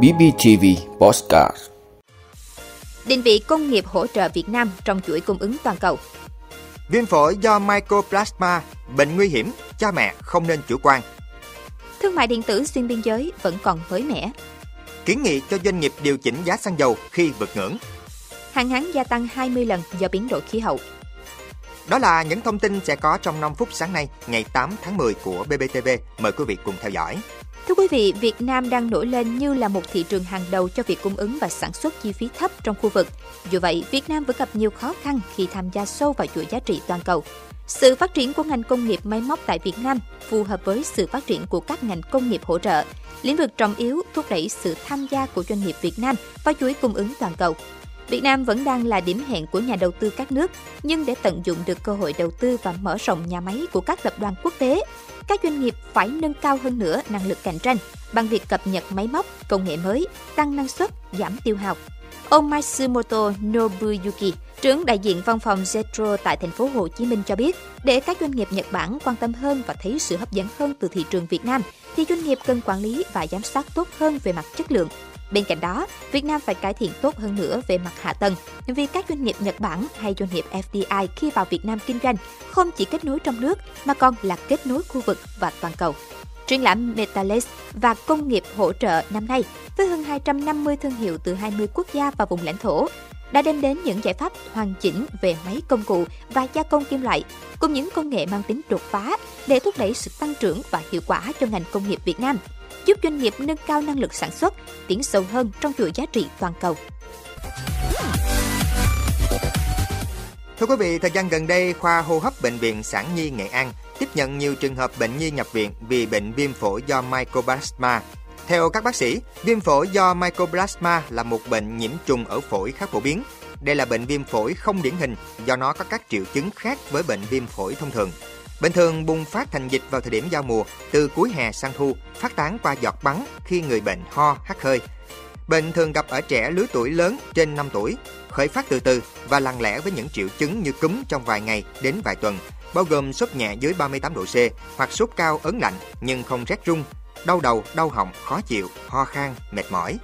BBTV Postcard Định vị công nghiệp hỗ trợ Việt Nam trong chuỗi cung ứng toàn cầu. Viêm phổi do Mycoplasma, bệnh nguy hiểm, cha mẹ không nên chủ quan. Thương mại điện tử xuyên biên giới vẫn còn mới mẻ. Kiến nghị cho doanh nghiệp điều chỉnh giá xăng dầu khi vượt ngưỡng. Hạn hán gia tăng 20 lần do biến đổi khí hậu. Đó là những thông tin sẽ có trong 5 phút sáng nay, ngày 8 tháng 10 của BBTV. Mời quý vị cùng theo dõi. Thưa quý vị, Việt Nam đang nổi lên như là một thị trường hàng đầu cho việc cung ứng và sản xuất chi phí thấp trong khu vực. Dù vậy, Việt Nam vẫn gặp nhiều khó khăn khi tham gia sâu vào chuỗi giá trị toàn cầu. Sự phát triển của ngành công nghiệp máy móc tại Việt Nam phù hợp với sự phát triển của các ngành công nghiệp hỗ trợ. Lĩnh vực trọng yếu thúc đẩy sự tham gia của doanh nghiệp Việt Nam vào chuỗi cung ứng toàn cầu. Việt Nam vẫn đang là điểm hẹn của nhà đầu tư các nước, nhưng để tận dụng được cơ hội đầu tư và mở rộng nhà máy của các tập đoàn quốc tế, các doanh nghiệp phải nâng cao hơn nữa năng lực cạnh tranh bằng việc cập nhật máy móc, công nghệ mới, tăng năng suất, giảm tiêu hao. Ông Matsumoto Nobuyuki, trưởng đại diện văn phòng Zetro tại thành phố Hồ Chí Minh cho biết, để các doanh nghiệp Nhật Bản quan tâm hơn và thấy sự hấp dẫn hơn từ thị trường Việt Nam, thì doanh nghiệp cần quản lý và giám sát tốt hơn về mặt chất lượng, Bên cạnh đó, Việt Nam phải cải thiện tốt hơn nữa về mặt hạ tầng, vì các doanh nghiệp Nhật Bản hay doanh nghiệp FDI khi vào Việt Nam kinh doanh không chỉ kết nối trong nước mà còn là kết nối khu vực và toàn cầu. Triển lãm Metalex và công nghiệp hỗ trợ năm nay với hơn 250 thương hiệu từ 20 quốc gia và vùng lãnh thổ đã đem đến những giải pháp hoàn chỉnh về máy công cụ và gia công kim loại, cùng những công nghệ mang tính đột phá để thúc đẩy sự tăng trưởng và hiệu quả cho ngành công nghiệp Việt Nam – giúp doanh nghiệp nâng cao năng lực sản xuất, tiến sâu hơn trong chuỗi giá trị toàn cầu. Thưa quý vị, thời gian gần đây, khoa hô hấp bệnh viện Sản Nhi Nghệ An tiếp nhận nhiều trường hợp bệnh nhi nhập viện vì bệnh viêm phổi do Mycoplasma. Theo các bác sĩ, viêm phổi do Mycoplasma là một bệnh nhiễm trùng ở phổi khá phổ biến. Đây là bệnh viêm phổi không điển hình do nó có các triệu chứng khác với bệnh viêm phổi thông thường. Bệnh thường bùng phát thành dịch vào thời điểm giao mùa, từ cuối hè sang thu, phát tán qua giọt bắn khi người bệnh ho, hắt hơi. Bệnh thường gặp ở trẻ lứa tuổi lớn trên 5 tuổi, khởi phát từ từ và lặng lẽ với những triệu chứng như cúm trong vài ngày đến vài tuần, bao gồm sốt nhẹ dưới 38 độ C hoặc sốt cao ớn lạnh nhưng không rét rung, đau đầu, đau họng, khó chịu, ho khan, mệt mỏi.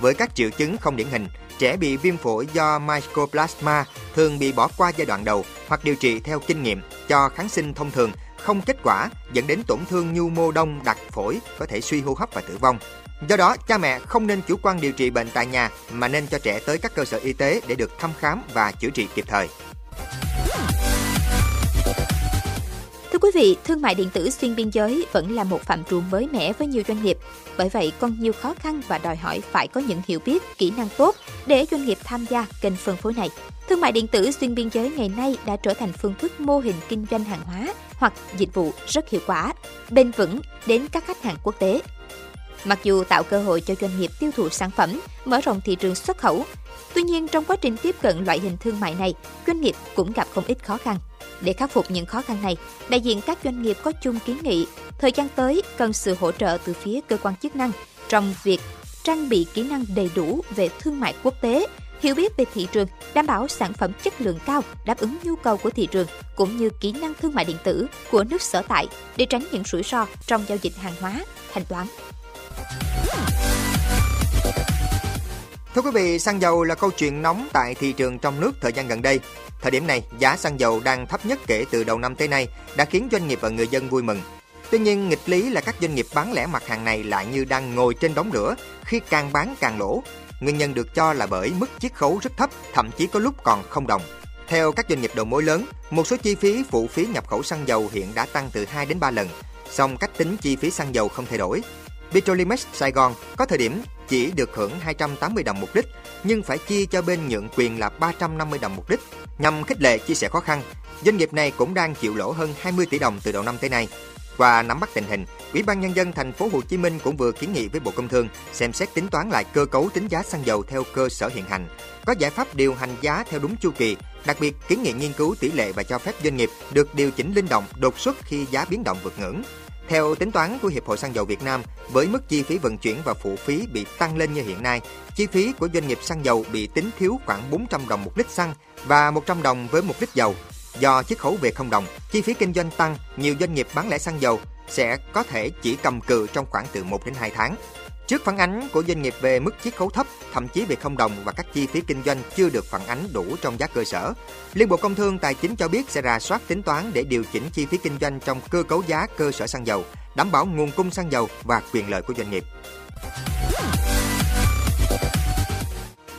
Với các triệu chứng không điển hình, trẻ bị viêm phổi do Mycoplasma thường bị bỏ qua giai đoạn đầu hoặc điều trị theo kinh nghiệm cho kháng sinh thông thường không kết quả dẫn đến tổn thương nhu mô đông đặc phổi có thể suy hô hấp và tử vong. Do đó, cha mẹ không nên chủ quan điều trị bệnh tại nhà mà nên cho trẻ tới các cơ sở y tế để được thăm khám và chữa trị kịp thời. Vị, thương mại điện tử xuyên biên giới vẫn là một phạm trù mới mẻ với nhiều doanh nghiệp. Bởi vậy, còn nhiều khó khăn và đòi hỏi phải có những hiểu biết, kỹ năng tốt để doanh nghiệp tham gia kênh phân phối này. Thương mại điện tử xuyên biên giới ngày nay đã trở thành phương thức mô hình kinh doanh hàng hóa hoặc dịch vụ rất hiệu quả, bền vững đến các khách hàng quốc tế. Mặc dù tạo cơ hội cho doanh nghiệp tiêu thụ sản phẩm, mở rộng thị trường xuất khẩu, tuy nhiên trong quá trình tiếp cận loại hình thương mại này, doanh nghiệp cũng gặp không ít khó khăn. Để khắc phục những khó khăn này, đại diện các doanh nghiệp có chung kiến nghị thời gian tới cần sự hỗ trợ từ phía cơ quan chức năng trong việc trang bị kỹ năng đầy đủ về thương mại quốc tế, hiểu biết về thị trường, đảm bảo sản phẩm chất lượng cao, đáp ứng nhu cầu của thị trường, cũng như kỹ năng thương mại điện tử của nước sở tại để tránh những rủi ro trong giao dịch hàng hóa, thanh toán. Thưa quý vị, xăng dầu là câu chuyện nóng tại thị trường trong nước thời gian gần đây. Thời điểm này, giá xăng dầu đang thấp nhất kể từ đầu năm tới nay đã khiến doanh nghiệp và người dân vui mừng. Tuy nhiên, nghịch lý là các doanh nghiệp bán lẻ mặt hàng này lại như đang ngồi trên đống lửa khi càng bán càng lỗ. Nguyên nhân được cho là bởi mức chiết khấu rất thấp, thậm chí có lúc còn không đồng. Theo các doanh nghiệp đầu mối lớn, một số chi phí phụ phí nhập khẩu xăng dầu hiện đã tăng từ 2 đến 3 lần, song cách tính chi phí xăng dầu không thay đổi. Petrolimex Sài Gòn có thời điểm chỉ được hưởng 280 đồng một lít, nhưng phải chia cho bên nhượng quyền là 350 đồng một lít. Nhằm khích lệ chia sẻ khó khăn, doanh nghiệp này cũng đang chịu lỗ hơn 20 tỷ đồng từ đầu năm tới nay. Qua nắm bắt tình hình, Ủy ban nhân dân thành phố Hồ Chí Minh cũng vừa kiến nghị với Bộ Công Thương xem xét tính toán lại cơ cấu tính giá xăng dầu theo cơ sở hiện hành, có giải pháp điều hành giá theo đúng chu kỳ, đặc biệt kiến nghị nghiên cứu tỷ lệ và cho phép doanh nghiệp được điều chỉnh linh động đột xuất khi giá biến động vượt ngưỡng. Theo tính toán của Hiệp hội Xăng dầu Việt Nam, với mức chi phí vận chuyển và phụ phí bị tăng lên như hiện nay, chi phí của doanh nghiệp xăng dầu bị tính thiếu khoảng 400 đồng một lít xăng và 100 đồng với một lít dầu. Do chiết khấu về không đồng, chi phí kinh doanh tăng, nhiều doanh nghiệp bán lẻ xăng dầu sẽ có thể chỉ cầm cự trong khoảng từ 1 đến 2 tháng. Trước phản ánh của doanh nghiệp về mức chiết khấu thấp, thậm chí về không đồng và các chi phí kinh doanh chưa được phản ánh đủ trong giá cơ sở, Liên Bộ Công Thương Tài chính cho biết sẽ rà soát tính toán để điều chỉnh chi phí kinh doanh trong cơ cấu giá cơ sở xăng dầu, đảm bảo nguồn cung xăng dầu và quyền lợi của doanh nghiệp.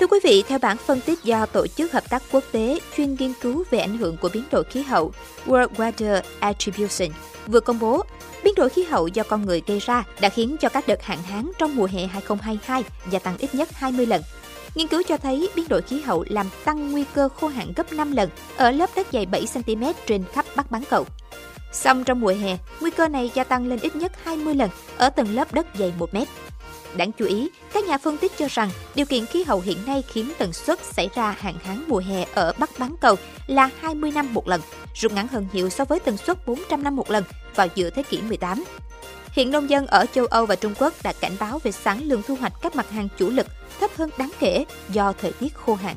Thưa quý vị, theo bản phân tích do Tổ chức Hợp tác Quốc tế chuyên nghiên cứu về ảnh hưởng của biến đổi khí hậu World Weather Attribution vừa công bố, biến đổi khí hậu do con người gây ra đã khiến cho các đợt hạn hán trong mùa hè 2022 gia tăng ít nhất 20 lần. Nghiên cứu cho thấy biến đổi khí hậu làm tăng nguy cơ khô hạn gấp 5 lần ở lớp đất dày 7 cm trên khắp Bắc bán cầu. Xong trong mùa hè, nguy cơ này gia tăng lên ít nhất 20 lần ở tầng lớp đất dày 1 mét. Đáng chú ý, các nhà phân tích cho rằng điều kiện khí hậu hiện nay khiến tần suất xảy ra hạn hán mùa hè ở Bắc bán cầu là 20 năm một lần, rút ngắn hơn nhiều so với tần suất 400 năm một lần vào giữa thế kỷ 18. Hiện nông dân ở châu Âu và Trung Quốc đã cảnh báo về sản lượng thu hoạch các mặt hàng chủ lực thấp hơn đáng kể do thời tiết khô hạn.